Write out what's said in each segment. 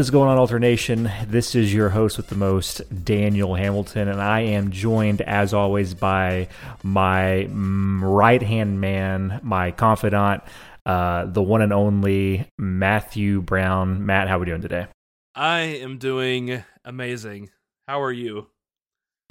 What is going on, Alternation? This is your host with the most, Daniel Hamilton, and I am joined, as always, by my right hand man, my confidant, uh, the one and only Matthew Brown. Matt, how are we doing today? I am doing amazing. How are you?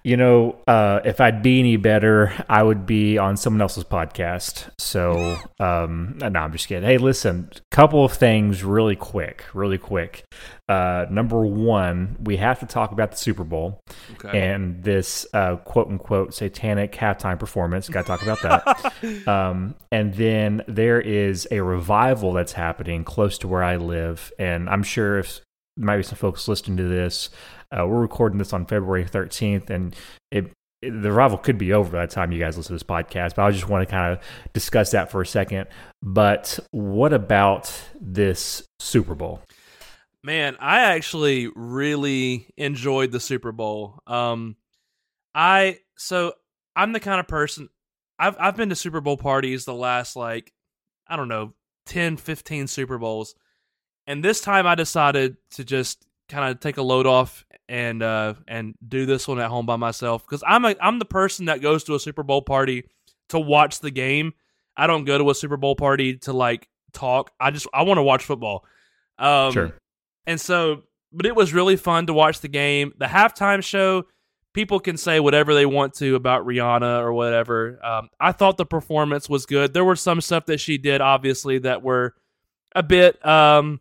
You know, uh, if I'd be any better, I would be on someone else's podcast. So, um, no, I'm just kidding. Hey, listen, couple of things really quick, really quick. Uh, number one, we have to talk about the Super Bowl Okay. and this uh, quote unquote satanic halftime performance. Got to talk about that. um, and then there is a revival that's happening close to where I live, and I'm sure if might be some folks listening to this. Uh, we're recording this on February 13th, and it, it, the revival could be over by the time you guys listen to this podcast. But I just want to kind of discuss that for a second. But what about this Super Bowl? Man, I actually really enjoyed the Super Bowl. Um I so I'm the kind of person I've I've been to Super Bowl parties the last like I don't know, 10, 15 Super Bowls. And this time I decided to just kind of take a load off and uh and do this one at home by myself cuz I'm a I'm the person that goes to a Super Bowl party to watch the game. I don't go to a Super Bowl party to like talk. I just I want to watch football. Um Sure. and so, but it was really fun to watch the game. The halftime show, people can say whatever they want to about Rihanna or whatever. Um, I thought the performance was good. There were some stuff that she did, obviously, that were a bit, um,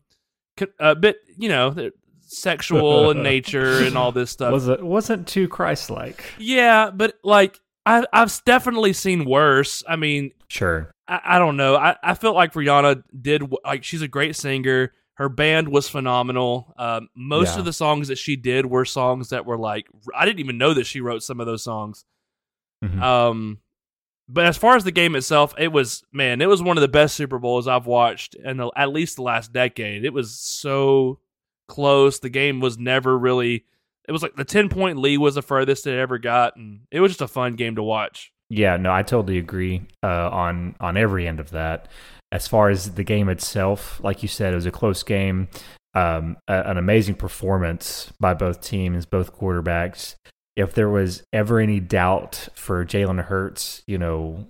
a bit, you know, sexual in nature and all this stuff. Was it wasn't too Christ-like? yeah, but like I, I've definitely seen worse. I mean, Sure. I, I don't know. I, I felt like Rihanna did like she's a great singer. Her band was phenomenal. Um, most Yeah. of the songs that she did were songs that were like I didn't even know that she wrote some of those songs. Mhm. Um, but as far as the game itself, it was man, it was one of the best Super Bowls I've watched in the, at least the last decade. It was so close. The game was never really. It was like the ten point lead was the furthest it ever got, and it was just a fun game to watch. Yeah, no, I totally agree uh, on on every end of that. As far as the game itself, like you said, it was a close game. Um, a, an amazing performance by both teams, both quarterbacks. If there was ever any doubt for Jalen Hurts, you know,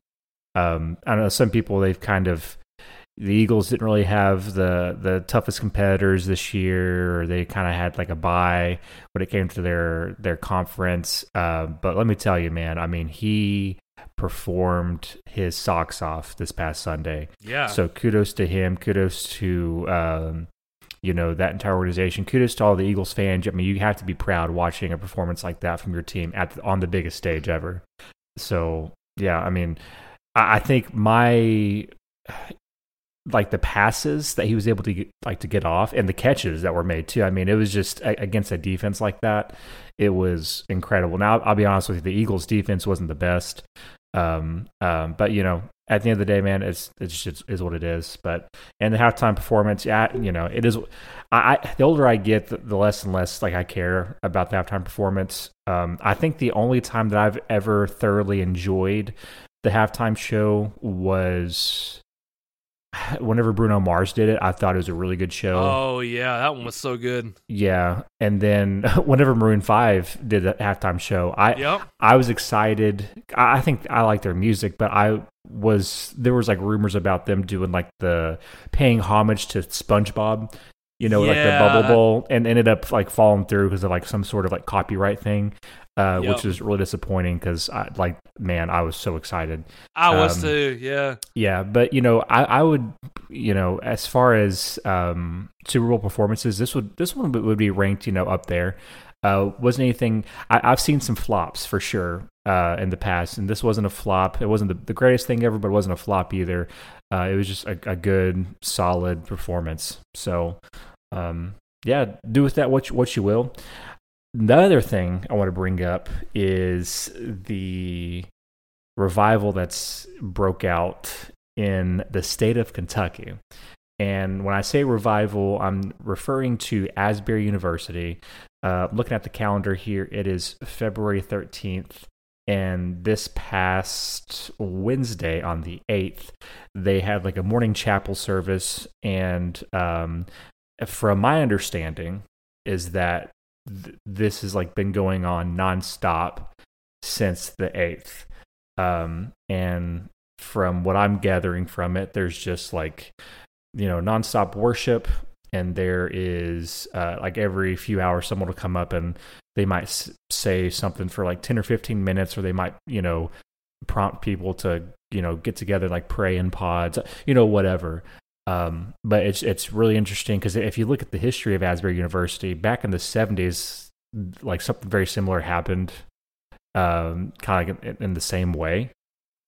um, I know some people they've kind of the Eagles didn't really have the the toughest competitors this year, or they kind of had like a bye when it came to their their conference. Uh, but let me tell you, man, I mean, he performed his socks off this past Sunday. Yeah. So kudos to him. Kudos to um, you know that entire organization. Kudos to all the Eagles fans. I mean, you have to be proud watching a performance like that from your team at the, on the biggest stage ever. So yeah, I mean, I, I think my like the passes that he was able to get, like to get off and the catches that were made too. I mean, it was just against a defense like that, it was incredible. Now, I'll be honest with you, the Eagles' defense wasn't the best, um, um, but you know, at the end of the day, man, it's it's just is what it is. But and the halftime performance, yeah, you know, it is. I, I the older I get, the, the less and less like I care about the halftime performance. Um, I think the only time that I've ever thoroughly enjoyed the halftime show was whenever Bruno Mars did it. I thought it was a really good show. Oh yeah, that one was so good. Yeah, and then whenever Maroon Five did the halftime show, I Yep. I was excited. I I think I like their music, but I was there was like rumors about them doing like the paying homage to SpongeBob, you know, like the Bubble Bowl, and ended up like falling through because of like some sort of like copyright thing, uh, Yep. which was really disappointing because I like man, I was so excited. I was Um, too. Yeah. Yeah, but you know, I, I would, you know, as far as um, Super Bowl performances, this would this one would- would be ranked, you know, up there. Uh, wasn't anything. I, I've seen some flops for sure uh, in the past, and this wasn't a flop. It wasn't the, the greatest thing ever, but it wasn't a flop either. Uh, it was just a, a good, solid performance. So, um, yeah, do with that what you, what you will. The other thing I want to bring up is the revival that's broke out in the state of Kentucky. And when I say revival, I'm referring to Asbury University. Uh, looking at the calendar here, it is February 13th. And this past Wednesday on the 8th, they had like a morning chapel service. And um, from my understanding, is that th- this has like been going on nonstop since the eighth, um, and from what I'm gathering from it, there's just like you know nonstop worship, and there is uh, like every few hours someone will come up and they might s- say something for like 10 or 15 minutes or they might you know prompt people to you know get together like pray in pods you know whatever um, but it's it's really interesting because if you look at the history of asbury university back in the 70s like something very similar happened um, kind of like in, in the same way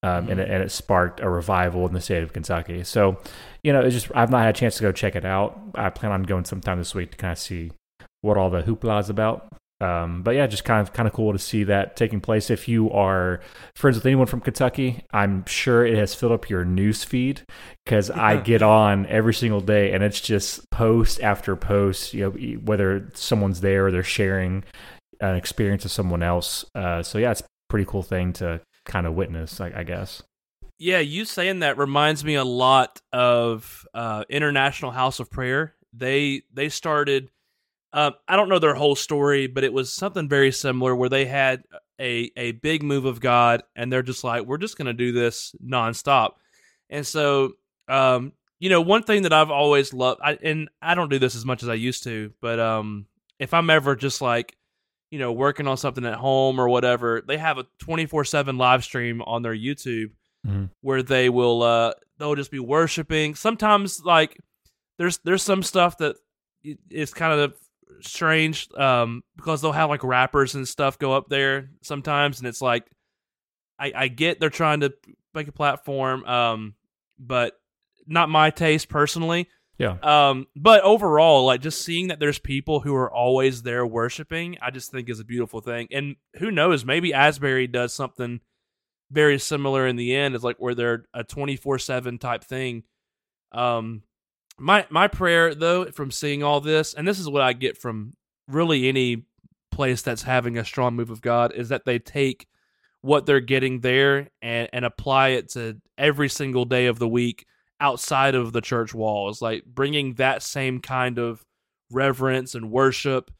um, and, it, and it sparked a revival in the state of Kentucky. So, you know, it's just I've not had a chance to go check it out. I plan on going sometime this week to kind of see what all the hoopla is about. Um, but yeah, just kind of kind of cool to see that taking place. If you are friends with anyone from Kentucky, I'm sure it has filled up your news feed because I get on every single day and it's just post after post. You know, whether someone's there or they're sharing an experience of someone else. Uh, so yeah, it's a pretty cool thing to kind of witness, I, I guess. Yeah, you saying that reminds me a lot of uh, International House of Prayer. They they started. Uh, I don't know their whole story, but it was something very similar where they had a a big move of God, and they're just like, we're just going to do this nonstop. And so, um, you know, one thing that I've always loved, I, and I don't do this as much as I used to, but um, if I'm ever just like you know, working on something at home or whatever, they have a 24/7 live stream on their YouTube mm-hmm. where they will uh they'll just be worshiping. Sometimes like there's there's some stuff that is kind of strange um because they'll have like rappers and stuff go up there sometimes and it's like I I get they're trying to make a platform um but not my taste personally. Yeah. Um, but overall, like just seeing that there's people who are always there worshiping, I just think is a beautiful thing. And who knows, maybe Asbury does something very similar in the end. It's like where they're a twenty four seven type thing. Um, my my prayer though from seeing all this, and this is what I get from really any place that's having a strong move of God, is that they take what they're getting there and and apply it to every single day of the week outside of the church walls, like bringing that same kind of reverence and worship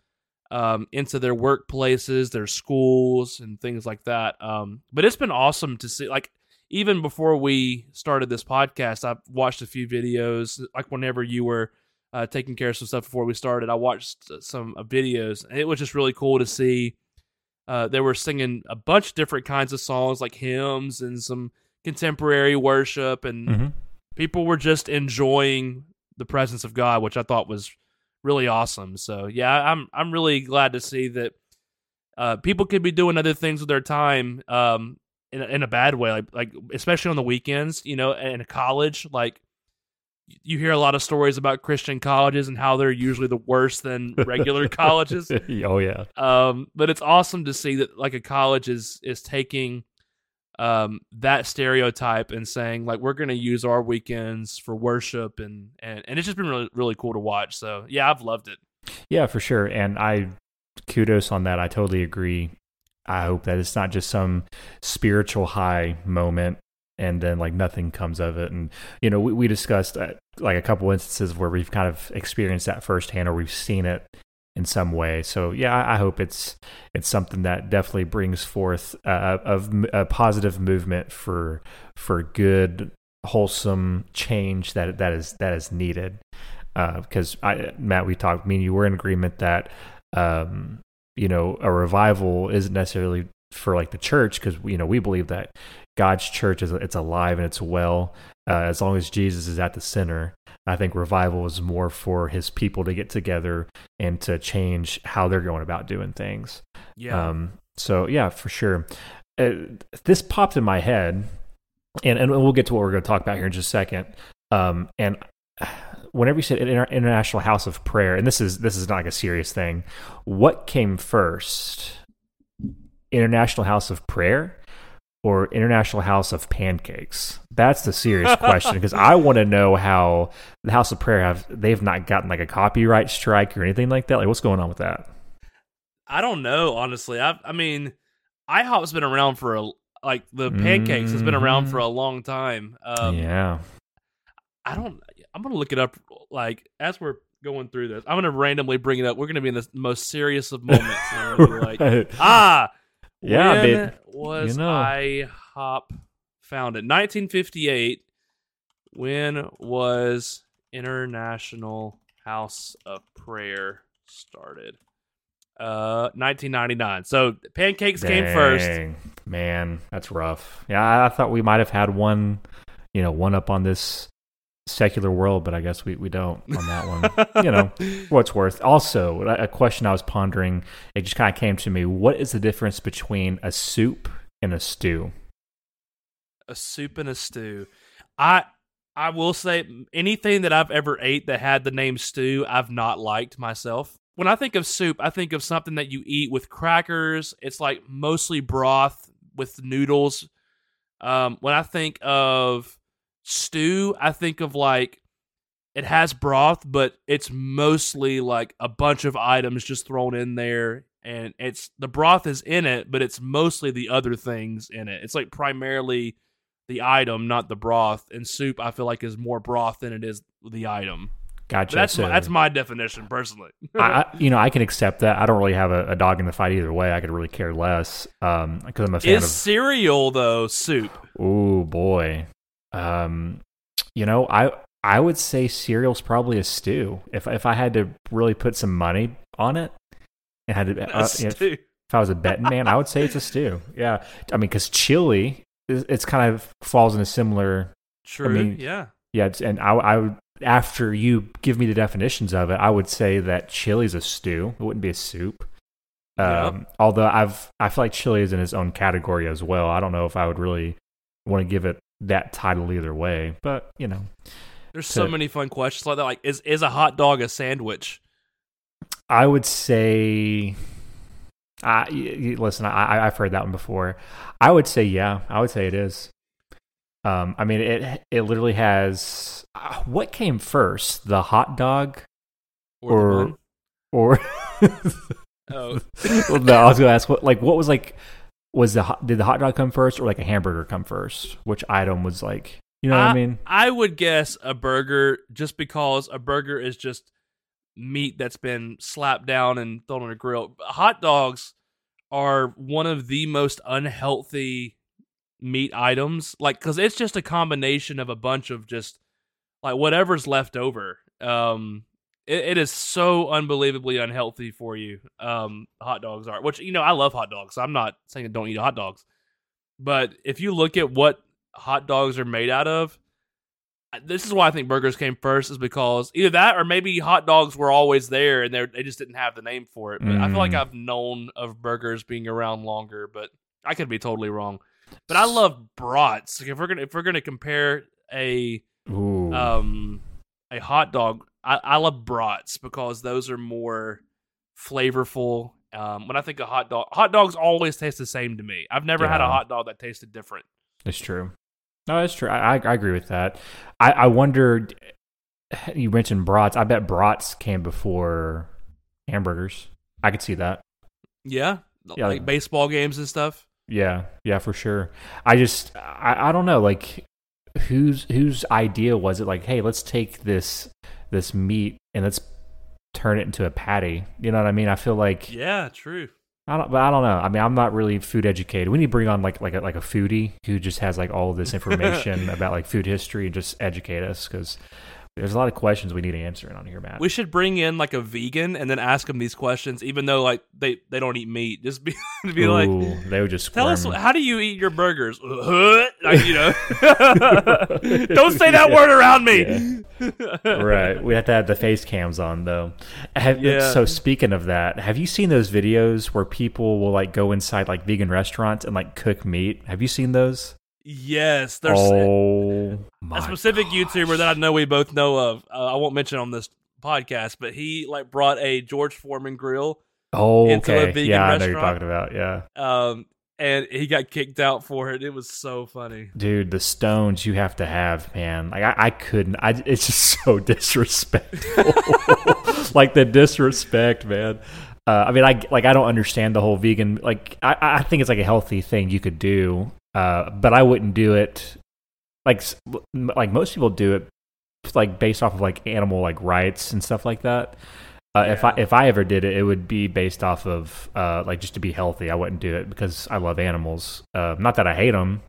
um, into their workplaces, their schools, and things like that. Um, but it's been awesome to see. Like even before we started this podcast, I watched a few videos. Like whenever you were uh, taking care of some stuff before we started, I watched some uh, videos, and it was just really cool to see. Uh, they were singing a bunch of different kinds of songs, like hymns and some contemporary worship, and mm-hmm people were just enjoying the presence of God, which I thought was really awesome. So yeah, I'm I'm really glad to see that uh, people could be doing other things with their time um, in a, in a bad way, like like especially on the weekends. You know, in college, like you hear a lot of stories about Christian colleges and how they're usually the worse than regular colleges. oh yeah. Um, but it's awesome to see that like a college is is taking um, that stereotype and saying like we're going to use our weekends for worship and, and and it's just been really really cool to watch. So yeah, I've loved it. Yeah, for sure. And I kudos on that. I totally agree. I hope that it's not just some spiritual high moment and then like nothing comes of it. And you know, we, we discussed uh, like a couple instances where we've kind of experienced that firsthand or we've seen it in some way. So yeah, I hope it's it's something that definitely brings forth a, a, positive movement for for good, wholesome change that that is that is needed. Because uh, Matt, we talked. I mean, you were in agreement that um, you know a revival isn't necessarily for like the church because you know we believe that God's church is it's alive and it's well uh, as long as Jesus is at the center. I think revival is more for his people to get together and to change how they're going about doing things. Yeah. Um, so yeah, for sure. Uh, this popped in my head, and and we'll get to what we're going to talk about here in just a second. Um, and whenever you said international house of prayer, and this is this is not like a serious thing, what came first? International House of Prayer or International House of Pancakes? That's the serious question because I want to know how the House of Prayer have they've not gotten like a copyright strike or anything like that. Like, what's going on with that? I don't know, honestly. I I mean, IHOP's been around for a like the pancakes mm-hmm. has been around for a mm-hmm. long time. Um, yeah, I don't. I'm gonna look it up. Like as we're going through this. I'm gonna randomly bring it up. We're gonna be in the most serious of moments. and I'm gonna be like, ah, Yeah, when babe. was You know. IHOP founded? 1958. When was International House of Prayer started? Uh, 1999. So pancakes came first. Man, that's rough. Yeah, I thought we might have had one, you know, one up on this secular world, but I guess we, we don't on that one. you know, what's worth. Also, a a question I was pondering, it just kind of came to me. What is the difference between a soup and a stew? a soup and a stew. I I will say anything that I've ever ate that had the name stew, I've not liked myself. When I think of soup, I think of something that you eat with crackers. It's like mostly broth with noodles. Um, when I think of stew, I think of like it has broth, but it's mostly like a bunch of items just thrown in there and it's the broth is in it, but it's mostly the other things in it. It's like primarily the item, not the broth. And soup, I feel like, is more broth than it is the item. Gotcha. But that's so my, that's my definition personally. I, you know, I can accept that. I don't really have a, a dog in the fight either way. I could really care less um, because I'm a fan is of cereal though soup? Oh boy. Um you know, I I would say cereal's probably a stew. If if I had to really put some money on it and had to uh, if, if I was a betting man, I would say it's a stew. Yeah. I mean cuz chili is- it's kind of falls in a similar True. mean, yeah. yeah, it's, and I I would after you give me the definitions of it, I would say that chili's a stew. It wouldn't be a soup. Um, although I've I feel like chili is in its own category as well. I don't know if I would really want to give it that title either way, but you know, There's so many fun questions like that. Like, is is a hot dog a sandwich? I would say. I listen. I, I've heard that one before. I would say yeah. I would say it is. Um, I mean, it it literally has. Uh, what came first, the hot dog Or, Or- or? Oh. no, I was gonna ask what like what was like was the hot, did the hot dog come first or like a hamburger come first? Which item was like you know what I mean? I would guess a burger just because a burger is just meat that's been slapped down and thrown on a grill. Hot dogs are one of the most unhealthy meat items like cuz it's just a combination of a bunch of just like whatever's left over. Um it, it is so unbelievably unhealthy for you. Um hot dogs are. Which you know, I love hot dogs. I'm not saying don't eat hot dogs. But if you look at what hot dogs are made out of, this is why I think burgers came first, is because either that or maybe hot dogs were always there and they they just didn't have the name for it. But I feel like Mm. I've known of burgers being around longer, but I could be totally wrong. But I love brats. Like if we're gonna if we're gonna compare a Ooh. um a hot dog, I, I love brats because those are more flavorful. Um, when I think of hot dog, hot dogs always taste the same to me. I've never had a hot dog that tasted different. It's true. No, that's true. I, I I agree with that. I I wondered. You mentioned brats. I bet brats came before hamburgers. I could see that. Yeah, Yeah, like like- baseball games and stuff. Yeah, yeah, for sure. I just I, I don't know like whose whose idea was it like, hey, let's take this this meat and let's turn it into a patty. You know what I mean? I feel like Yeah, true. I don't but I don't know. I mean, I'm not really food educated. We need to bring on like like a, like a foodie who just has like all of this information about like food history and just educate us cuz there's a lot of questions we need to answering on here, Matt. We should bring in like a vegan and then ask them these questions, even though like they, they don't eat meat. Just be be like, they would just tell us how do you eat your burgers? like, you know, don't say that word around me. Right. We have to have the face cams on though. Have, Yeah. So speaking of that, have you seen those videos where people will like go inside like vegan restaurants and like cook meat? Have you seen those? Yes, there's oh, a specific gosh. YouTuber that I know we both know of. Uh, I won't mention on this podcast, but he like brought a George Foreman grill, Oh, into a okay. vegan yeah, I know you're talking about. Yeah, um, and he got kicked out for it. It was so funny. dude, the stones you have to have, man. Like I, I couldn't. I. It's just so disrespectful. like the disrespect, man. Uh, I mean, I like I don't understand the whole vegan. Like I, I think it's like a healthy thing you could do, uh, but I wouldn't do it. Like like most people do it like based off of like animal like rights and stuff like that. Uh, If I if I ever did it, it would be based off of uh, like just to be healthy. I wouldn't do it because I love animals. Uh, not that I hate them.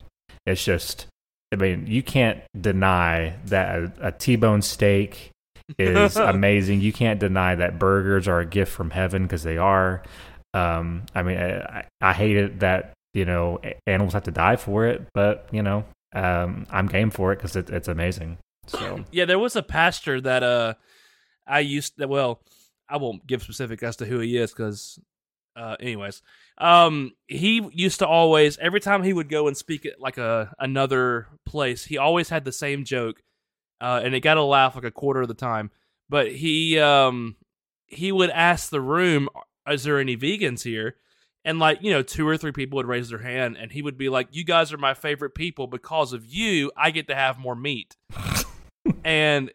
It's just, I mean, you can't deny that a, a T-bone steak is amazing. You can't deny that burgers are a gift from heaven because they are. Um, I mean, I, I hate it that you know animals have to die for it, but you know, um, I'm game for it because it, it's amazing. So Yeah, there was a pastor that uh I used to, well, I won't give specific as to who he is cuz uh anyways. Um he used to always every time he would go and speak at like a another place, he always had the same joke. Uh and it got a laugh like a quarter of the time. But he um he would ask the room, is there any vegans here? And like, you know, two or three people would raise their hand and he would be like, "You guys are my favorite people because of you, I get to have more meat." and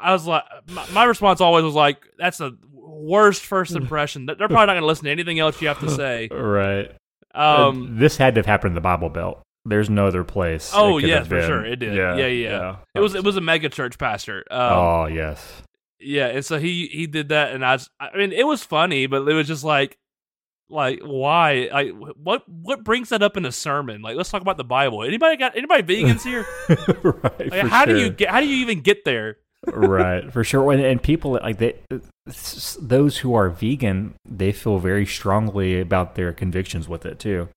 I was like, my, my response always was like, "That's the worst first impression. They're probably not going to listen to anything else you have to say." right, Um, this had to have happened in the Bible Belt. There's no other place. oh yeah, for been. sure, it did. Yeah, yeah, yeah. It was it was a mega church pastor. Um, oh yes, Yeah, and so he he did that, and I was, I mean, it was funny, but it was just like, like why? Like what what brings that up in a sermon? Like let's talk about the Bible. Anybody got anybody vegans here? right. Like, how do you get? How do you even get there? Right for sure. And, and people like they those who are vegan they feel very strongly about their convictions with it too.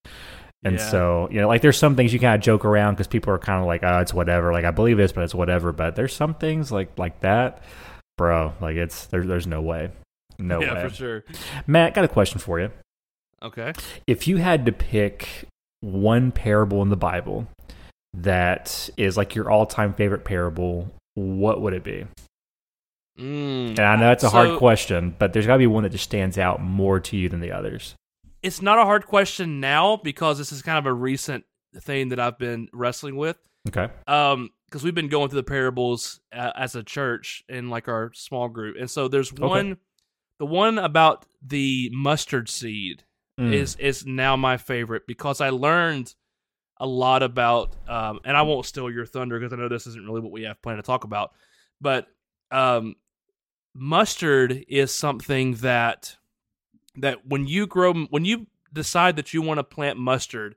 And Yeah. so you know like there's some things you kind of joke around because people are kind of like oh it's whatever. Like i believe this but it's whatever. But there's some things like like that bro like it's there, there's no way. No yeah, way. for sure. matt got a question for you. Okay. if you had to pick one parable in the bible that is like your all-time favorite parable what would it be Mm. And I know that's a So- hard question, but there's got to be one that just stands out more to you than the others. It's not a hard question now because this is kind of a recent thing that I've been wrestling with. Okay. um because we've been going through the parables uh, as a church in like our small group and so there's one the one about the mustard seed Mm. is is now my favorite because i learned a lot about um and i won't steal your thunder because i know this isn't really what we have planned to talk about but um mustard is something that that when you grow when you decide that you want to plant mustard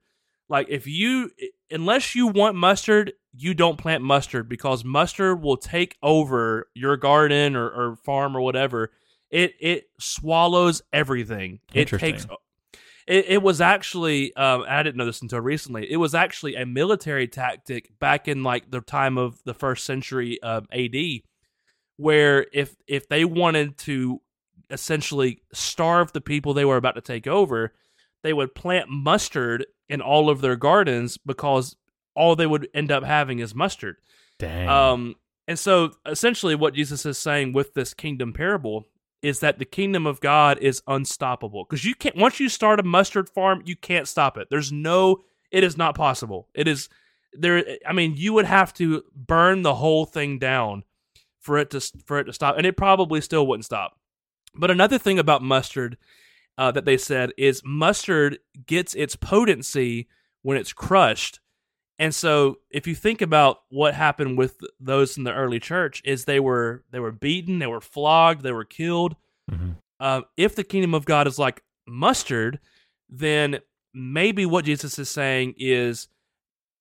like if you unless you want mustard you don't plant mustard because mustard will take over your garden or, or farm or whatever it it swallows everything it takes. It, it was actually um, i didn't know this until recently it was actually a military tactic back in like the time of the first century um, ad where if if they wanted to essentially starve the people they were about to take over they would plant mustard in all of their gardens because all they would end up having is mustard. Dang. Um, and so essentially, what Jesus is saying with this kingdom parable is that the kingdom of God is unstoppable because you can't once you start a mustard farm, you can't stop it. There's no, it is not possible. It is there. I mean, you would have to burn the whole thing down for it to for it to stop, and it probably still wouldn't stop. But another thing about mustard uh, that they said is mustard gets its potency when it's crushed. And so if you think about what happened with those in the early church is they were they were beaten, they were flogged, they were killed. Mhm. Uh, if the kingdom of God is like mustard, then maybe what Jesus is saying is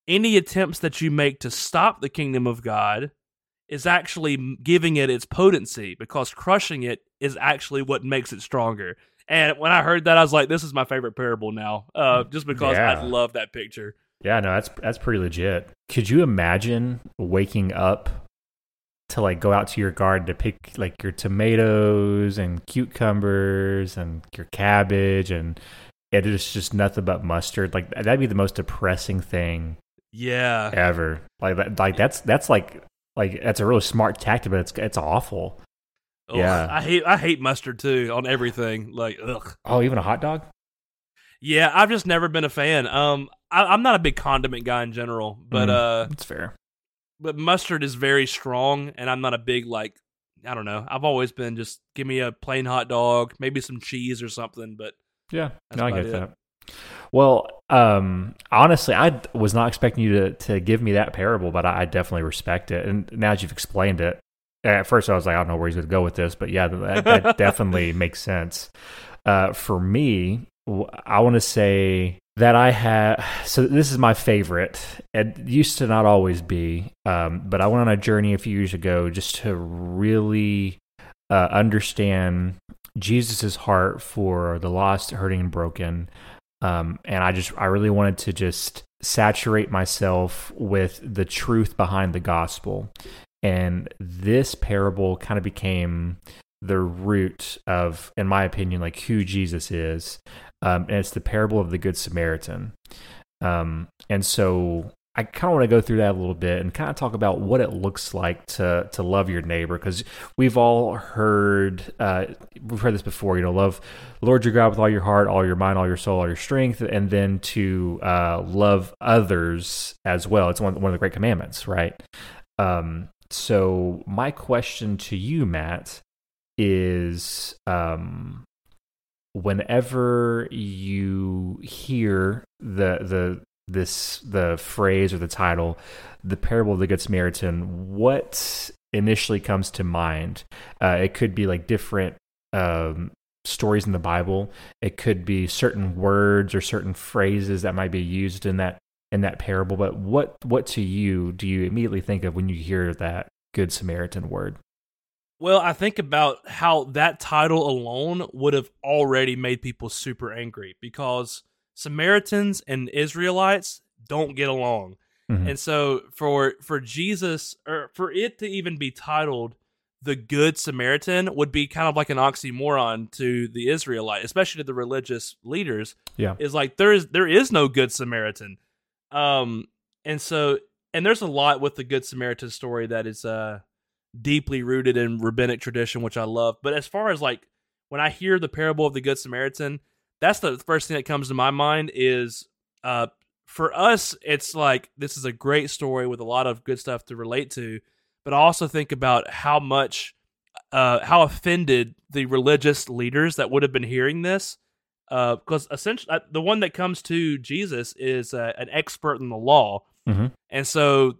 any attempts that you make to stop the kingdom of God is actually giving it its potency because crushing it is actually what makes it stronger. And when I heard that, I was like, "This is my favorite parable now," uh, just because Yeah. I love that picture. Yeah, no, that's that's pretty legit. Could you imagine waking up to like go out to your garden to pick like your tomatoes and cucumbers and your cabbage and it is just nothing but mustard. Like that'd be the most depressing thing Yeah, ever. Like that, like that's that's like like that's a really smart tactic, but it's it's awful. Ugh, Yeah. I hate I hate mustard too on everything. Like, ugh. Oh, even a hot dog? Yeah, I've just never been a fan. Um, I, I'm not a big condiment guy in general, but Mm. uh, That's fair. but mustard is very strong, and I'm not a big like. I don't know. I've always been just give me a plain hot dog, maybe some cheese or something. But Yeah, no, I get it. that. Well, um, honestly, I was not expecting you to, to give me that parable, but I, I definitely respect it. And now that you've explained it, at first I was like, I don't know where he's going to go with this, but yeah, that, that definitely makes sense. Uh, for me, I want to say that I have. So this is my favorite. It used to not always be, um, but I went on a journey a few years ago just to really uh, understand Jesus's heart for the lost, hurting, and broken. Um, and I just, I really wanted to just saturate myself with the truth behind the gospel. And this parable kind of became the root of, in my opinion, like who Jesus is. Um, and it's the parable of the Good Samaritan. Um, and so I kind of want to go through that a little bit and kind of talk about what it looks like to to love your neighbor because we've all heard uh, we've heard this before. You know, love Lord your God with all your heart, all your mind, all your soul, all your strength, and then to uh, love others as well. It's one one of the great commandments, right? Um, so my question to you, Matt, is um, whenever you hear the the this the phrase or the title, the parable of the good Samaritan, what initially comes to mind? Uh, it could be like different um, stories in the Bible. It could be certain words or certain phrases that might be used in that in that parable. But what what to you do you immediately think of when you hear that good Samaritan word? Well, I think about how that title alone would have already made people super angry because Samaritans and Israelites don't get along. Mm-hmm. And so for for Jesus or for it to even be titled the good Samaritan would be kind of like an oxymoron to the Israelite, especially to the religious leaders. Yeah. Is like there is there is no good Samaritan. Um and so and there's a lot with the good Samaritan story that is uh deeply rooted in rabbinic tradition which I love. But as far as like when I hear the parable of the good Samaritan, that's the first thing that comes to my mind is uh for us it's like this is a great story with a lot of good stuff to relate to but i also think about how much uh how offended the religious leaders that would have been hearing this uh because essentially uh, the one that comes to jesus is uh, an expert in the law mm-hmm. and so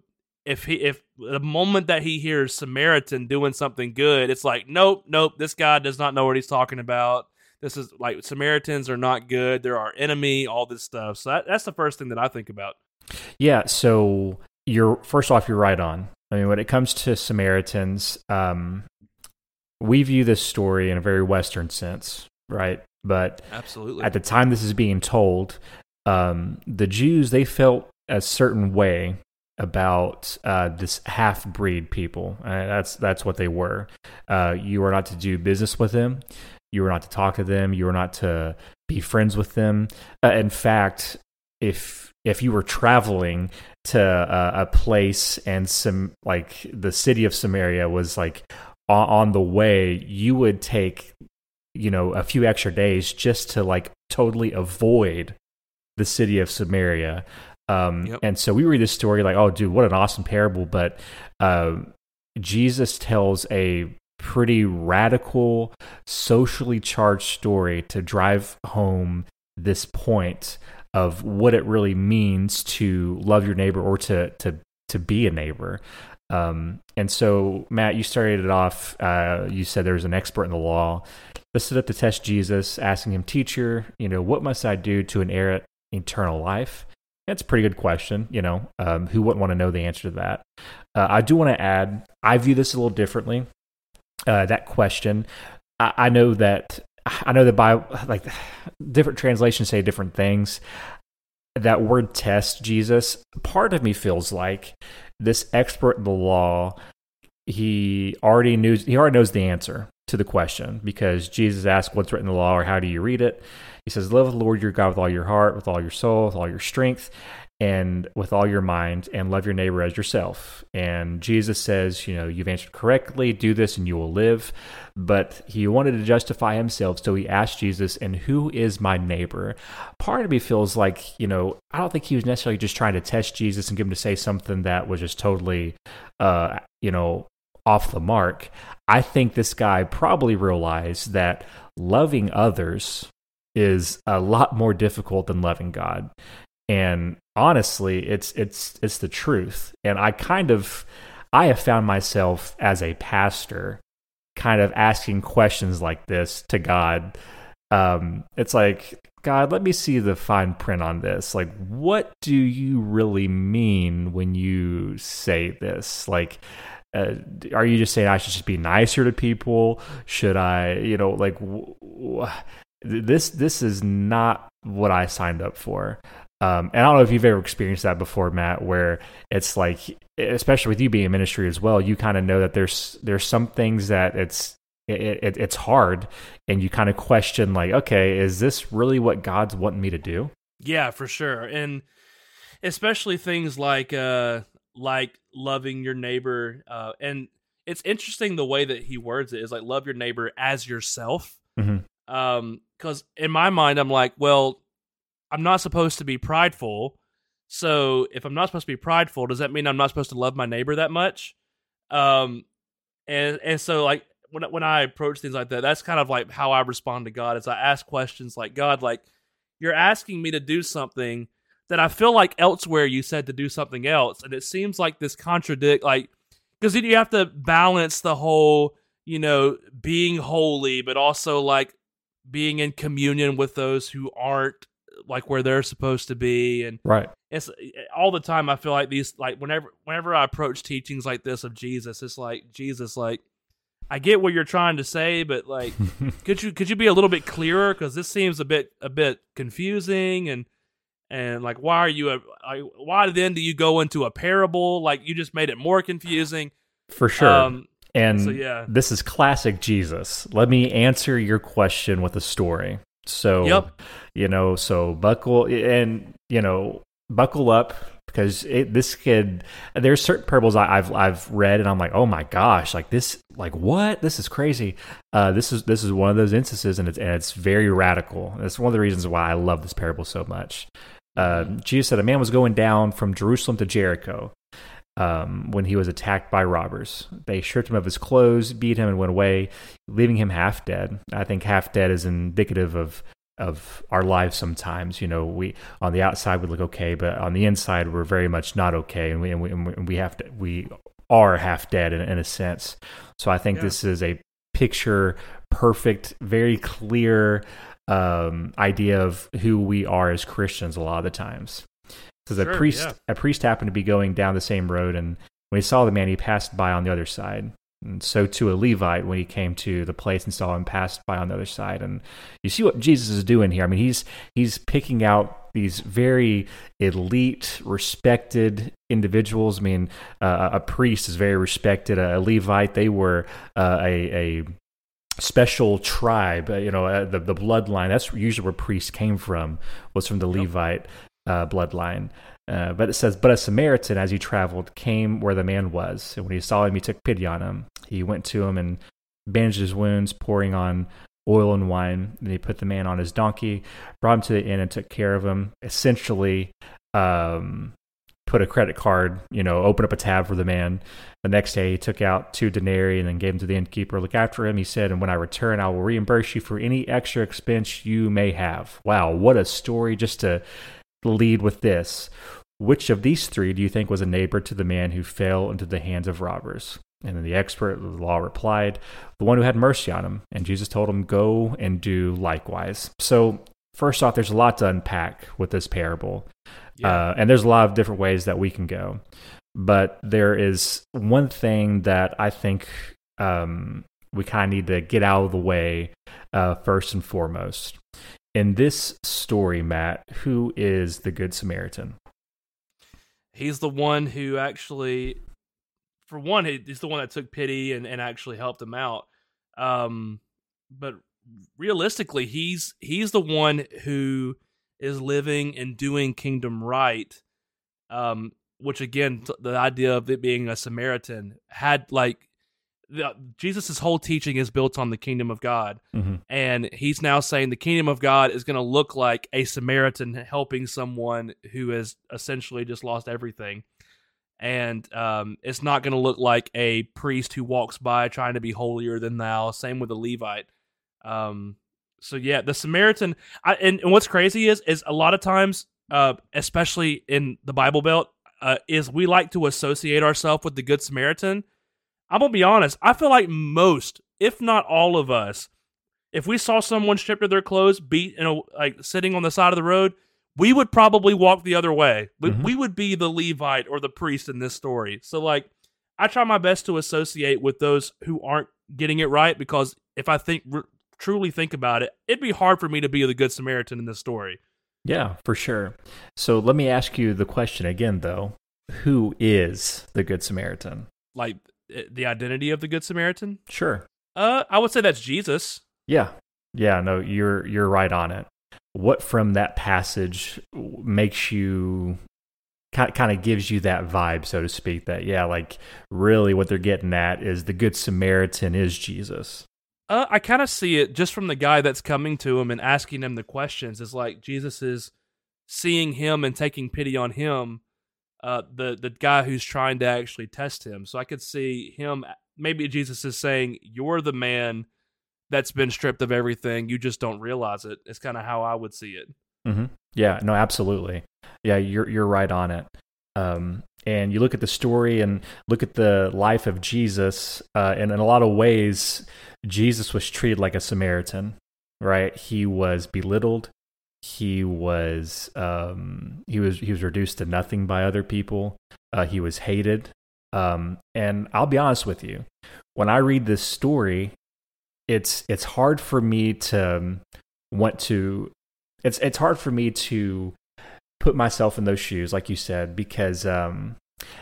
if he if the moment that he hears samaritan doing something good it's like nope nope this guy does not know what he's talking about this is like Samaritans are not good. They're our enemy. All this stuff. So that, that's the first thing that I think about. Yeah. So you're first off, you're right on. I mean, when it comes to Samaritans, um, we view this story in a very Western sense, right? But absolutely, at the time this is being told, um, the Jews they felt a certain way about uh, this half breed people. Uh, that's that's what they were. Uh, you are not to do business with them. You were not to talk to them. You were not to be friends with them. Uh, in fact, if if you were traveling to uh, a place and some like the city of Samaria was like on, on the way, you would take you know a few extra days just to like totally avoid the city of Samaria. Um, yep. And so we read this story like, oh, dude, what an awesome parable! But uh, Jesus tells a pretty radical, socially charged story to drive home this point of what it really means to love your neighbor or to to to be a neighbor. Um, and so, Matt, you started it off. Uh, you said there was an expert in the law. This stood up to test Jesus, asking him, "Teacher, you know, what must I do to inherit eternal life?" That's a pretty good question. You know, um, who wouldn't want to know the answer to that? Uh, I do want to add, I view this a little differently uh, that question. I, I know that I know that by like different translations say different things. That word test Jesus, part of me feels like this expert in the law, he already knew he already knows the answer to the question because Jesus asked what's written in the law or how do you read it? He says, Love the Lord your God with all your heart, with all your soul, with all your strength and with all your mind and love your neighbor as yourself. And Jesus says, you know, you've answered correctly, do this and you will live. But he wanted to justify himself, so he asked Jesus, and who is my neighbor? Part of me feels like, you know, I don't think he was necessarily just trying to test Jesus and get him to say something that was just totally, uh, you know, off the mark. I think this guy probably realized that loving others is a lot more difficult than loving God. And honestly, it's it's it's the truth. And I kind of I have found myself as a pastor kind of asking questions like this to God. Um, it's like, God, let me see the fine print on this. Like, what do you really mean when you say this? Like, uh, are you just saying I should just be nicer to people? Should I, you know, like w- w- this? This is not what I signed up for. Um, and I don't know if you've ever experienced that before, Matt, where it's like, especially with you being in ministry as well, you kind of know that there's there's some things that it's it, it, it's hard, and you kind of question like, okay, is this really what God's wanting me to do? Yeah, for sure, and especially things like uh like loving your neighbor, uh, and it's interesting the way that he words it is like love your neighbor as yourself. Mm-hmm. Um, because in my mind, I'm like, well, I'm not supposed to be prideful. So if I'm not supposed to be prideful, does that mean I'm not supposed to love my neighbor that much? Um, and and so like when when I approach things like that, that's kind of like how I respond to God. Is I ask questions like, God, like you're asking me to do something that I feel like elsewhere you said to do something else, and it seems like this contradict like because then you have to balance the whole you know being holy, but also like being in communion with those who aren't like where they're supposed to be and right. it's eh, all the time i feel like these like whenever whenever i approach teachings like this of jesus it's like jesus like i get what you're trying to say but like could you could you be a little bit clearer? Because this seems a bit a bit confusing and and like why are you a why then do you go into a parable like you just made it more confusing for sure um, and so, yeah. this is classic jesus let me answer your question with a story so, yep. you know, so buckle and you know, buckle up because it, this kid. There's certain parables I, have I've read, and I'm like, oh my gosh, like this, like what? This is crazy. Uh, this is this is one of those instances, and it's and it's very radical. That's one of the reasons why I love this parable so much. Uh, Jesus said a man was going down from Jerusalem to Jericho. Um, when he was attacked by robbers. They stripped him of his clothes, beat him, and went away, leaving him half dead. I think half dead is indicative of of our lives sometimes you know we on the outside we look okay but on the inside we're very much not okay and we and we, and we have to we are half dead in, in a sense so i think yeah. this is a picture perfect very clear um, idea of who we are as christians a lot of the times because sure, a priest yeah. a priest happened to be going down the same road, and when he saw the man, he passed by on the other side. And so too a Levite, when he came to the place and saw him, passed by on the other side. And you see what Jesus is doing here. I mean, he's he's picking out these very elite, respected individuals. I mean, uh, a priest is very respected. A Levite, they were uh, a, a special tribe. Uh, you know, uh, the the bloodline. That's usually where priests came from. Was from the Levite uh, bloodline. Uh, but it says, But a Samaritan, as he traveled, came where the man was. And when he saw him, he took pity on him. He went to him and bandaged his wounds, pouring on oil and wine. Then he put the man on his donkey, brought him to the inn, and took care of him. Essentially, um, put a credit card, you know, open up a tab for the man. The next day, he took out two denarii and then gave them to the innkeeper. Look after him, he said, and when I return, I will reimburse you for any extra expense you may have. Wow, what a story just to lead with this Which of these three do you think was a neighbor to the man who fell into the hands of robbers? And then the expert of the law replied, The one who had mercy on him. And Jesus told him, Go and do likewise. So, first off, there's a lot to unpack with this parable. Yeah. Uh, and there's a lot of different ways that we can go. But there is one thing that I think um, we kind of need to get out of the way uh, first and foremost in this story, Matt, who is the Good Samaritan? He's the one who actually, for one, he's the one that took pity and, and actually helped him out. Um, but realistically, he's he's the one who is living and doing kingdom right. Um, which again, the idea of it being a Samaritan had like Jesus' whole teaching is built on the kingdom of God. Mm-hmm. And he's now saying the kingdom of God is going to look like a Samaritan helping someone who has essentially just lost everything. And um, it's not going to look like a priest who walks by trying to be holier than thou. Same with a Levite. Um, so yeah, the Samaritan. I, and, and what's crazy is is a lot of times, uh, especially in the Bible Belt, uh, is we like to associate ourselves with the Good Samaritan. I'm gonna be honest. I feel like most, if not all of us, if we saw someone stripped of their clothes, beat, know, like sitting on the side of the road, we would probably walk the other way. We, Mhm. we would be the Levite or the priest in this story. So, like, I try my best to associate with those who aren't getting it right because if I think truly think about it, it'd be hard for me to be the good Samaritan in this story. Yeah, for sure. So let me ask you the question again, though. Who is the Good Samaritan? Like eh, the identity of the good Samaritan. Sure. Uh, I would say that's Jesus. Yeah. Yeah, no, you're you're right on it. What from that passage makes you kind of gives you that vibe, so to speak, that yeah, like really what they're getting at is the good Samaritan is Jesus. Uh, I kind of see it just from the guy that's coming to him and asking him the questions. Is like Jesus is seeing him and taking pity on him, uh, the the guy who's trying to actually test him. So I could see him. Maybe Jesus is saying, "You're the man that's been stripped of everything. You just don't realize it." It's kind of how I would see it. hmm Yeah, no, absolutely. Yeah, you're you're right on it. Um, and you look at the story and look at the life of Jesus, uh, and in a lot of ways, Jesus was treated like a Samaritan, right? He was belittled. He was um, he was he was reduced to nothing by other people. Uh, he was hated. Um, and I'll be honest with you, when I read this story, it's it's hard for me to um, want to it's it's hard for me to put myself in those shoes like you said because um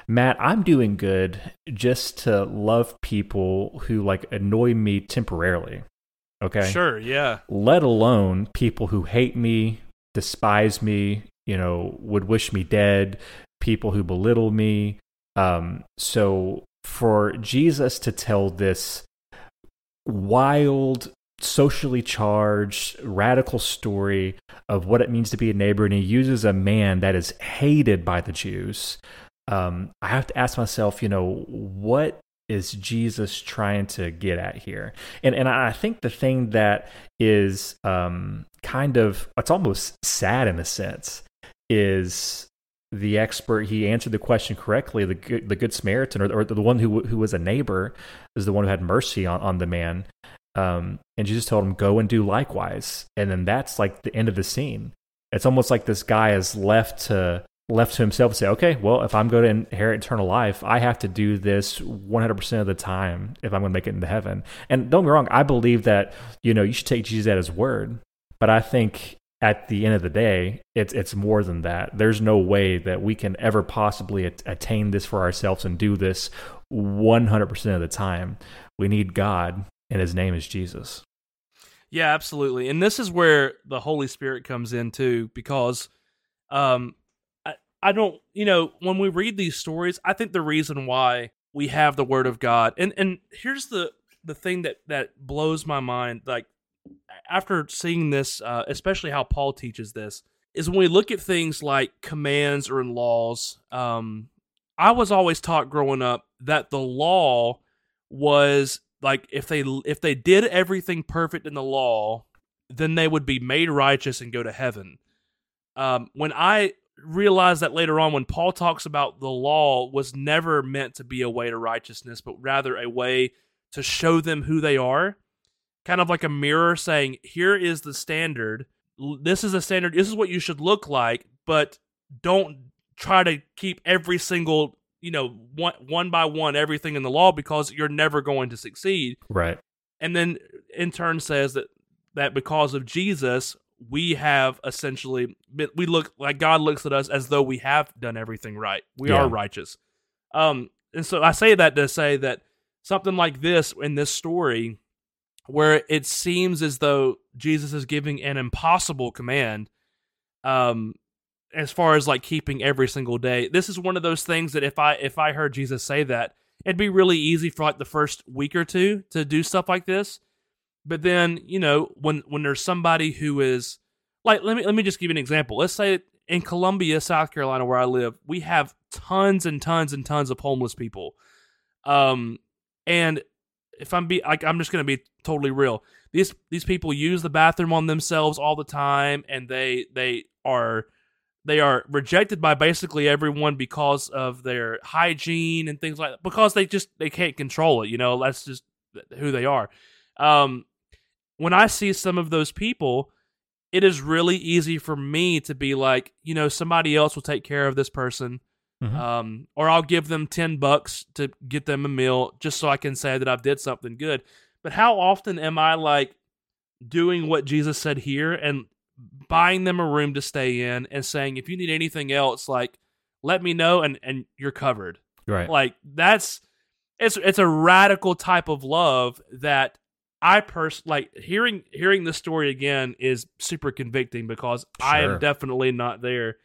Matt, I'm doing good just to love people who like annoy me temporarily. Okay? Sure, yeah, Let alone people who hate me, despise me, you know, would wish me dead, people who belittle me. Um so for Jesus to tell this wild socially charged, radical story of what it means to be a neighbor, and he uses a man that is hated by the Jews. Um, I have to ask myself, you know, what is Jesus trying to get at here? And and I think the thing that is um, kind of it's almost sad in a sense is the expert he answered the question correctly the good, the good samaritan or, or the one who who was a neighbor is the one who had mercy on, on the man um, and Jesus told him, go and do likewise. And then that's like the end of the scene. It's almost like this guy is left to left to himself to say, okay, well, if I'm going to inherit eternal life, I have to do this 100% of the time if I'm going to make it into heaven. And don't get me wrong, I believe that, you know, you should take Jesus at his word. But I think at the end of the day, it's it's more than that. There's no way that we can ever possibly at- attain this for ourselves and do this 100% of the time. We need God and his name is Jesus. Yeah, absolutely. And this is where the Holy Spirit comes in too, because um I, I don't you know, when we read these stories, I think the reason why we have the word of God and and here's the the thing that that blows my mind, like after seeing this, uh, especially how Paul teaches this, is when we look at things like commands or laws. Um, I was always taught growing up that the law was like if they if they did everything perfect in the law, then they would be made righteous and go to heaven. Um, when I realized that later on, when Paul talks about the law was never meant to be a way to righteousness, but rather a way to show them who they are, kind of like a mirror saying, "Here is the standard. This is a standard. This is what you should look like, but don't try to keep every single." You know, one one by one, everything in the law because you're never going to succeed Right. and then in turn says that that because of Jesus we have essentially we look like God looks at us as though we have done everything right. We Yeah. are righteous. Um and so I say that to say that something like this in this story where it seems as though Jesus is giving an impossible command um as far as like keeping every single day. This is one of those things that if I if I heard Jesus say that, it'd be really easy for like the first week or two to do stuff like this. But then, you know, when when there's somebody who is like let me let me just give you an example. Let's say in Columbia, South Carolina where I live, we have tons and tons and tons of homeless people. Um and if I'm be like I'm just going to be totally real. these these people use the bathroom on themselves all the time, and they they are they are rejected by basically everyone because of their hygiene and things like that because they just they can't control it you know that's just who they are um when i see some of those people it is really easy for me to be like you know somebody else will take care of this person Mhm. um or i'll give them 10 bucks to get them a meal just so i can say that i've did something good but how often am i like doing what jesus said here and buying them a room to stay in and saying if you need anything else like let me know and and you're covered. Right. like that's it's it's a radical type of love that i pers like hearing hearing the story again is super convicting because i am definitely not there.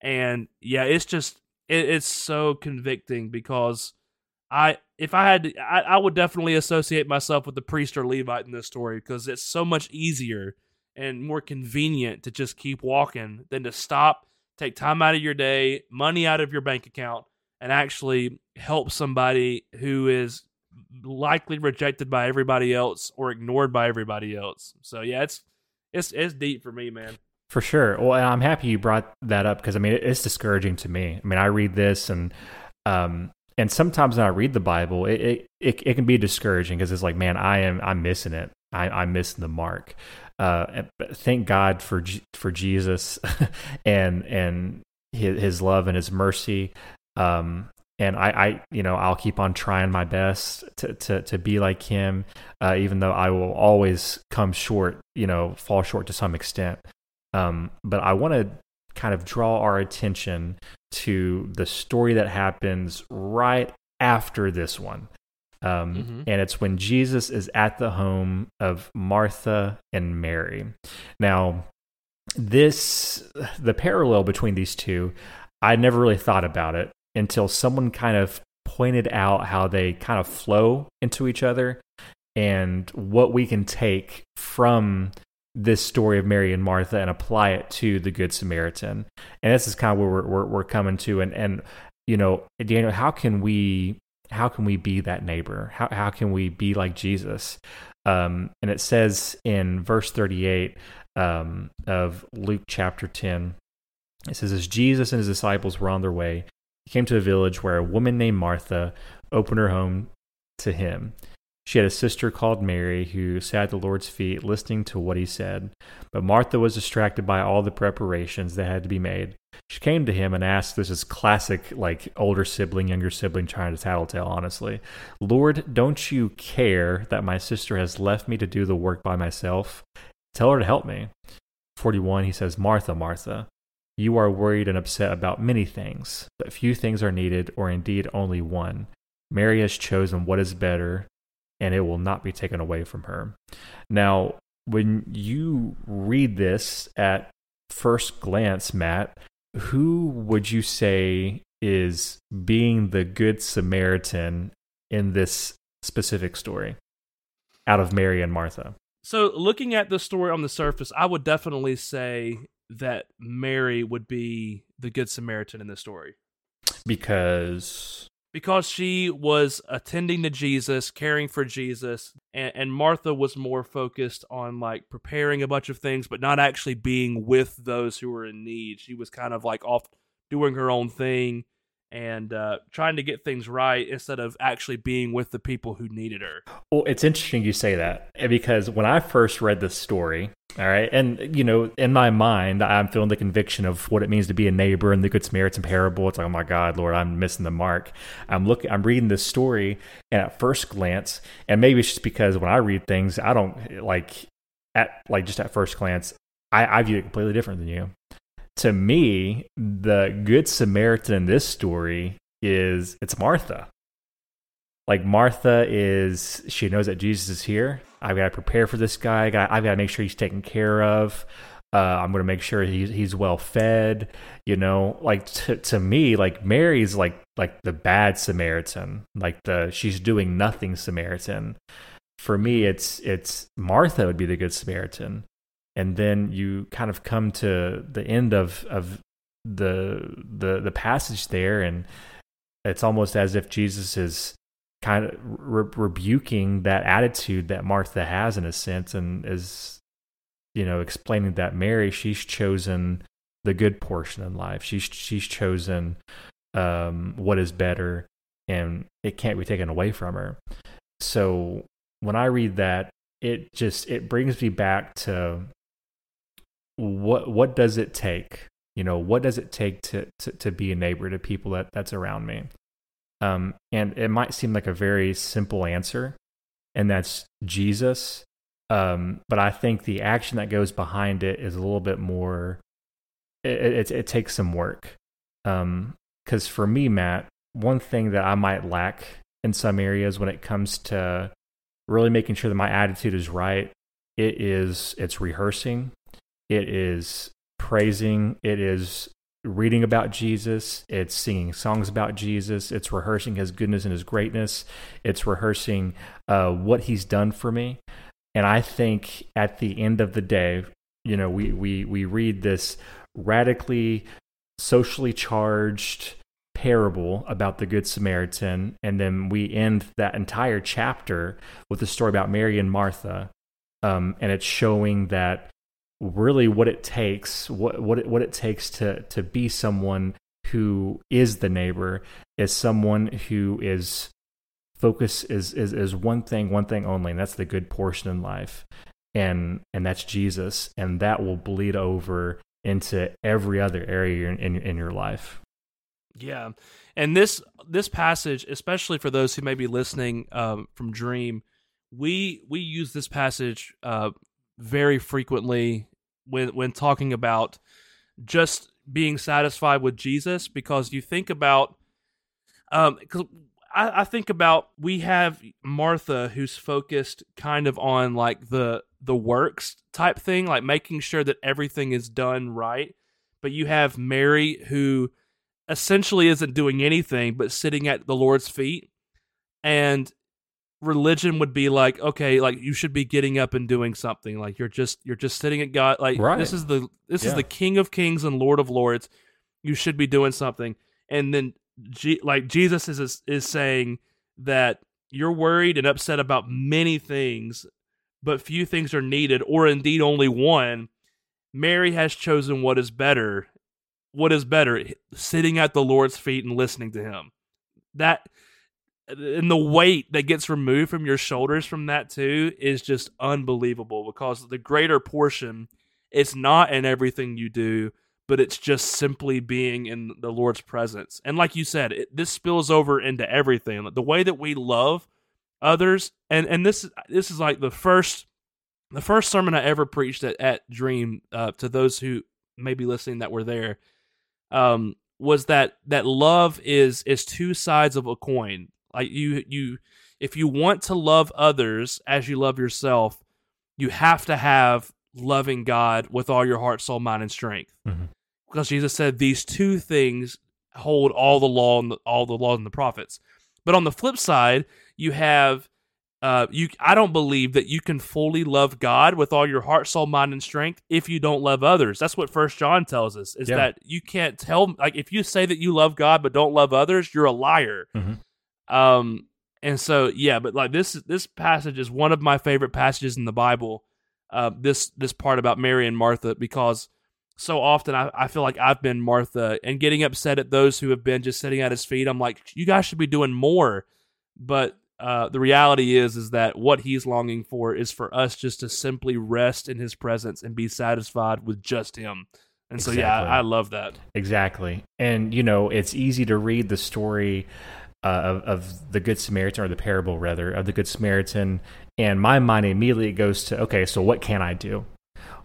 And yeah it's just it, it's so convicting because i if i had to, I, I would definitely associate myself with the priest or levite in this story because it's so much easier and more convenient to just keep walking than to stop take time out of your day money out of your bank account and actually help somebody who is likely rejected by everybody else or ignored by everybody else. So yeah, it's it's it's deep for me, man. For sure. Well, and I'm happy you brought that up because I mean it's discouraging to me. I mean, I read this and um and sometimes when I read the Bible, it it, it, it can be discouraging because it's like, man, I am I'm missing it. I, I'm missing the mark. Uh, thank God for for Jesus and and his, his love and his mercy. Um, and I, I, you know, I'll keep on trying my best to to, to be like him, uh, even though I will always come short, you know, fall short to some extent. Um, but I want to kind of draw our attention to the story that happens right after this one. Um, Mhm. And it's when Jesus is at the home of Martha and Mary. Now, this, the parallel between these two, I never really thought about it until someone kind of pointed out how they kind of flow into each other and what we can take from this story of Mary and Martha and apply it to the Good Samaritan. And this is kind of where we're, we're, we're coming to. And, and, you know, Daniel, how can we, how can we be that neighbor? How, how can we be like Jesus? Um, and it says in verse 38 um, of Luke chapter 10, it says, As Jesus and his disciples were on their way, he came to a village where a woman named Martha opened her home to him. She had a sister called Mary who sat at the Lord's feet listening to what he said. But Martha was distracted by all the preparations that had to be made. She came to him and asked, This is classic, like older sibling, younger sibling trying to tattletale, honestly. Lord, don't you care that my sister has left me to do the work by myself? Tell her to help me. 41, he says, Martha, Martha, you are worried and upset about many things, but few things are needed, or indeed only one. Mary has chosen what is better, and it will not be taken away from her. Now, when you read this at first glance, Matt, who would you say is being the good Samaritan in this specific story out of Mary and Martha? So looking at the story on the surface, I would definitely say that Mary would be the good Samaritan in this story. Because because she was attending to Jesus, caring for Jesus, and, and Martha was more focused on like preparing a bunch of things, but not actually being with those who were in need. She was kind of like off doing her own thing and uh, trying to get things right instead of actually being with the people who needed her. Well, it's interesting you say that eh, because when I first read this story, all right, and you know, in my mind, I'm feeling the conviction of what it means to be a neighbor and the Good Samaritan parable. It's like, oh my God, Lord, I'm missing the mark. I'm looking, I'm reading this story, and at first glance, and maybe it's just because when I read things, I don't like at like just at first glance, I, I view it completely different than you. To me, the Good Samaritan in this story is it's Martha like Martha is she knows that Jesus is here. I've got to prepare for this guy. I've got to make sure he's taken care of. Uh, I'm going to make sure he's he's well fed. You know, like to to me, like Mary's like like the bad Samaritan, like the she's doing nothing Samaritan. For me, it's it's Martha would be the good Samaritan, and then you kind of come to the end of of the the the passage there, and it's almost as if Jesus is kind of re- rebuking that attitude that Martha has in a sense, and is you know explaining that Mary she's chosen the good portion in life. She's she's chosen um, what is better, and it can't be taken away from her. So when I read that, it just it brings me back to what what does it take? You know, what does it take to to, to be a neighbor to people that that's around me? Um, and it might seem like a very simple answer, and that's Jesus. Um, but I think the action that goes behind it is a little bit more. It, it, it takes some work. Because um, for me, Matt, one thing that I might lack in some areas when it comes to really making sure that my attitude is right, it is it's rehearsing, it is praising, it is reading about Jesus, it's singing songs about Jesus, it's rehearsing his goodness and his greatness, it's rehearsing uh, what he's done for me. And I think at the end of the day, you know, we we we read this radically socially charged parable about the Good Samaritan, and then we end that entire chapter with the story about Mary and Martha, um, and it's showing that really what it takes, what what it, what it takes to to be someone who is the neighbor, is someone who is focus is is is one thing, one thing only, and that's the good portion in life, and and that's Jesus, and that will bleed over into every other area in in, in your life. Yeah, and this this passage, especially for those who may be listening um, from Dream, we we use this passage uh, very frequently when when talking about just being satisfied with Jesus because you think about um cause I, I think about we have Martha who's focused kind of on like the the works type thing, like making sure that everything is done right. But you have Mary who essentially isn't doing anything but sitting at the Lord's feet. And religion would be like okay like you should be getting up and doing something. Like you're just you're just sitting at god like right. this is the this yeah. is the king of kings and lord of lords. You should be doing something. And then G- like jesus is is saying that you're worried and upset about many things but few things are needed or indeed only one. Mary has chosen what is better what is better sitting at the lord's feet and listening to him. That and the weight that gets removed from your shoulders from that too is just unbelievable because the greater portion it's not in everything you do but it's just simply being in the lord's presence. And like you said it, this spills over into everything. The way that we love others and and this this is like the first the first sermon i ever preached at, at dream uh, to those who may be listening that were there um was that that love is is two sides of a coin like you you if you want to love others as you love yourself, you have to have loving God with all your heart, soul, mind, and strength. Mm-hmm. Because Jesus said these two things hold all the law and the, all the laws and the prophets. But on the flip side, you have uh, you. I don't believe that you can fully love God with all your heart, soul, mind, and strength if you don't love others. That's what First John tells us: is yeah. that you can't tell. Like if you say that you love God but don't love others, you're a liar. Mm-hmm. Um, and so yeah, but like this this passage is one of my favorite passages in the Bible. Uh, this this part about Mary and Martha because so often I, I feel like I've been Martha and getting upset at those who have been just sitting at his feet. I'm like, you guys should be doing more. But uh, the reality is is that what he's longing for is for us just to simply rest in his presence and be satisfied with just him. And exactly. so yeah, I, I love that. Exactly. And you know, it's easy to read the story uh, of, of the Good Samaritan, or the parable rather, of the Good Samaritan, and my mind immediately goes to, okay, so what can I do?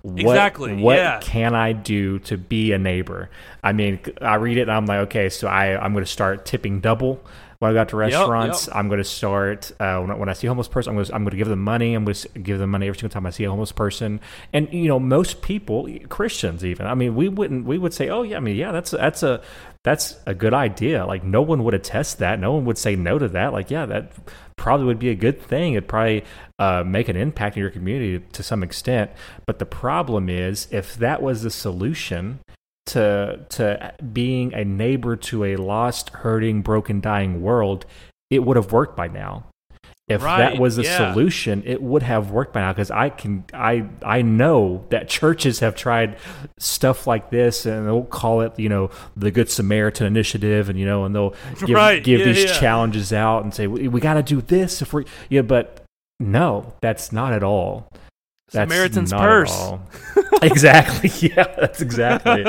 What, exactly. What yeah. can I do to be a neighbor? I mean, I read it and I'm like, okay, so I, I'm going to start tipping double when I go out to restaurants. Yep, yep. I'm going to start uh, when, I, when I see a homeless person. I'm going, to, I'm going to give them money. I'm going to give them money every single time I see a homeless person. And you know, most people, Christians even. I mean, we wouldn't. We would say, oh yeah, I mean, yeah, that's that's a that's a good idea. Like no one would attest that. No one would say no to that. Like yeah, that probably would be a good thing. It'd probably uh, make an impact in your community to some extent. But the problem is, if that was the solution to to being a neighbor to a lost, hurting, broken, dying world, it would have worked by now. If Right, that was the yeah. solution, it would have worked by now. Because I can, I, I know that churches have tried stuff like this, and they'll call it, you know, the Good Samaritan Initiative, and you know, and they'll give, Right, give yeah, these yeah. challenges out and say we, we got to do this if we, yeah, but no, that's not at all. That's Samaritan's purse. exactly. Yeah, that's exactly.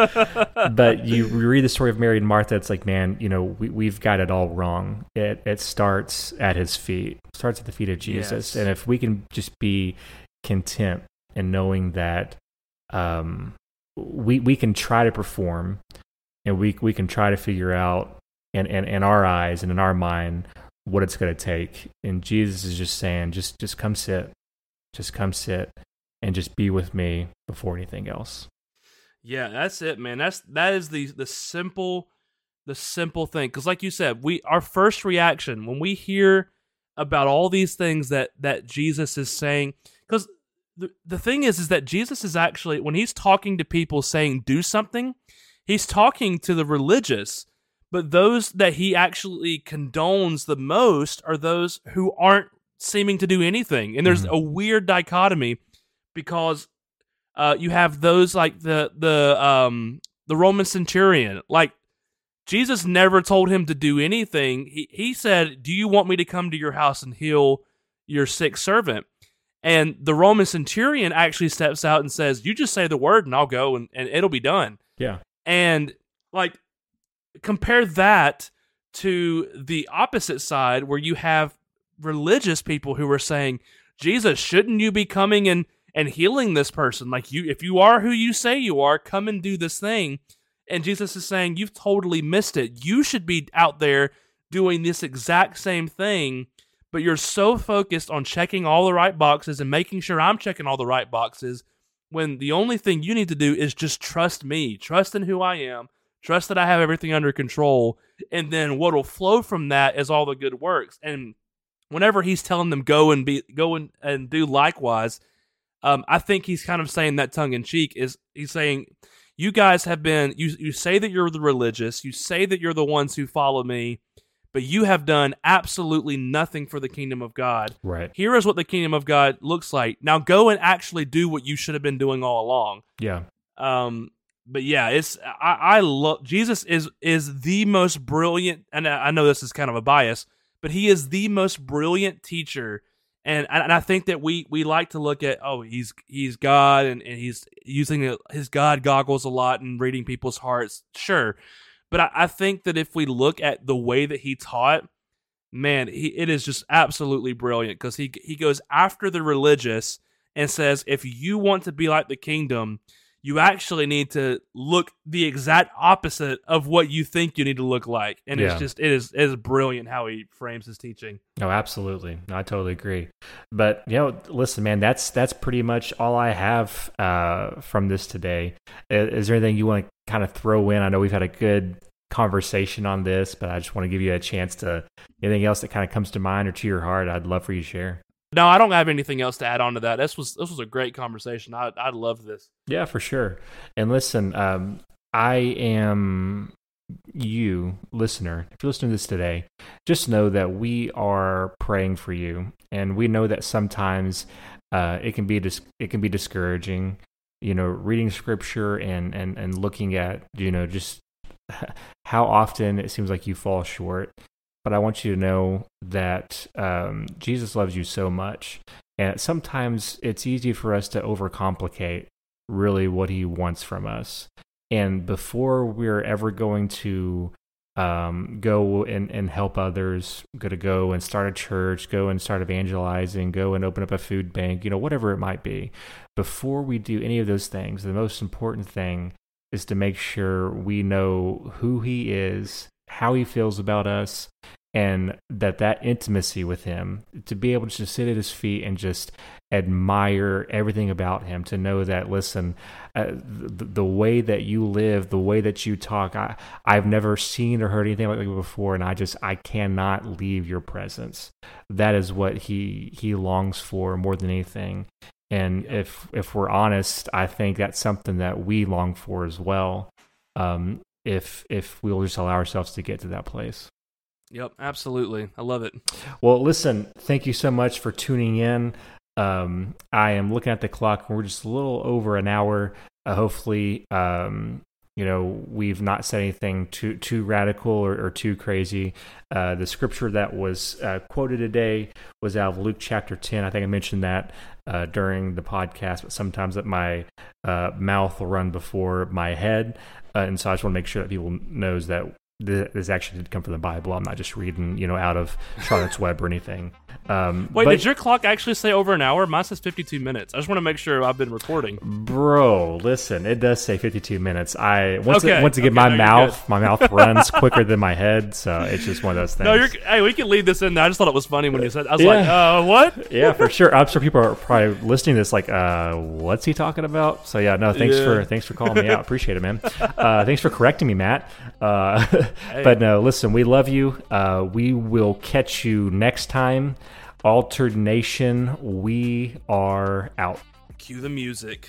but you read the story of Mary and Martha. It's like, man, you know, we, we've got it all wrong. It it starts at his feet. It starts at the feet of Jesus. Yes. And if we can just be content and knowing that, um, we we can try to perform, and we we can try to figure out in in, in our eyes and in our mind what it's going to take. And Jesus is just saying, just just come sit, just come sit, and just be with me before anything else. Yeah, that's it, man. That's that is the the simple the simple thing cuz like you said, we our first reaction when we hear about all these things that that Jesus is saying cuz the, the thing is is that Jesus is actually when he's talking to people saying do something, he's talking to the religious, but those that he actually condones the most are those who aren't seeming to do anything. And there's Mhm. a weird dichotomy because uh, you have those like the the um the Roman centurion. Like Jesus never told him to do anything. He he said, "Do you want me to come to your house and heal your sick servant?" And the Roman centurion actually steps out and says, "You just say the word, and I'll go, and, and it'll be done." Yeah. And like compare that to the opposite side where you have religious people who are saying, Jesus, shouldn't you be coming and, and healing this person? Like you if you are who you say you are, come and do this thing. And Jesus is saying, You've totally missed it. You should be out there doing this exact same thing, but you're so focused on checking all the right boxes and making sure I'm checking all the right boxes when the only thing you need to do is just trust me, trust in who I am, trust that I have everything under control, and then what'll flow from that is all the good works. And whenever he's telling them go and be go and, and do likewise, um, I think he's kind of saying that tongue in cheek is he's saying you guys have been you you say that you're the religious, you say that you're the ones who follow me, but you have done absolutely nothing for the kingdom of God Right. here is what the kingdom of God looks like. Now go and actually do what you should have been doing all along. Yeah. Um, but yeah, it's I, I love Jesus is is the most brilliant, and I I know this is kind of a bias, but he is the most brilliant teacher. And and I think that we we like to look at oh he's he's God and, and he's using his God goggles a lot and reading people's hearts. Sure, but I, I think that if we look at the way that he taught, man, he, it is just absolutely brilliant because he he goes after the religious and says, if you want to be like the kingdom, you actually need to look the exact opposite of what you think you need to look like. And Yeah. it's just it is it is brilliant how he frames his teaching. No, absolutely. I totally agree. But you know, listen, man, that's that's pretty much all I have uh, from this today. Is, is there anything you want to kind of throw in? I know we've had a good conversation on this, but I just want to give you a chance to anything else that kind of comes to mind or to your heart. I'd love for you to share. No, I don't have anything else to add on to that. This was this was a great conversation. I I love this. Yeah, for sure. And listen, um, I am you, listener. If you're listening to this today, just know that we are praying for you, and we know that sometimes uh, it can be dis- it can be discouraging. You know, reading scripture and and and looking at you know just how often it seems like you fall short. But I want you to know that um, Jesus loves you so much, and sometimes it's easy for us to overcomplicate really what he wants from us. And before we're ever going to um, go and, and help others, go to go and start a church, go and start evangelizing, go and open up a food bank, you know, whatever it might be, before we do any of those things, the most important thing is to make sure we know who he is, how he feels about us, and that that intimacy with him to be able to just sit at his feet and just admire everything about him to know that listen uh, the, the way that you live the way that you talk I, i've never seen or heard anything like that before and i just i cannot leave your presence. That is what he he longs for more than anything. And if if we're honest i think that's something that we long for as well. Um if if we'll just allow ourselves to get to that place Yep, absolutely. I love it. Well, listen, thank you so much for tuning in. Um, I am looking at the clock, and we're just a little over an hour. Uh, hopefully, um, you know, we've not said anything too too radical or, or too crazy. Uh, the scripture that was uh, quoted today was out of Luke chapter ten. I think I mentioned that uh, during the podcast, but sometimes that my uh, mouth will run before my head, uh, and so I just want to make sure that people knows that this actually did come from the Bible. I'm not just reading, you know, out of Charlotte's Web or anything. Um, Wait, but, did your clock actually say over an hour? Mine says 52 minutes. I just want to make sure I've been recording. Bro, listen, it does say 52 minutes. I once Okay, it, once again, okay, my no, mouth my mouth runs quicker than my head, so it's just one of those things. No. Hey, we can leave this in there. I just thought it was funny when you said. I was Yeah. like, uh, what? yeah, for sure. I'm sure people are probably listening to this like, uh, what's he talking about? So yeah, no, thanks Yeah. for thanks for calling me out. Appreciate it, man. Uh, thanks for correcting me, Matt. Uh, But no, listen, we love you. Uh, we will catch you next time. Altered Nation, we are out. Cue the music.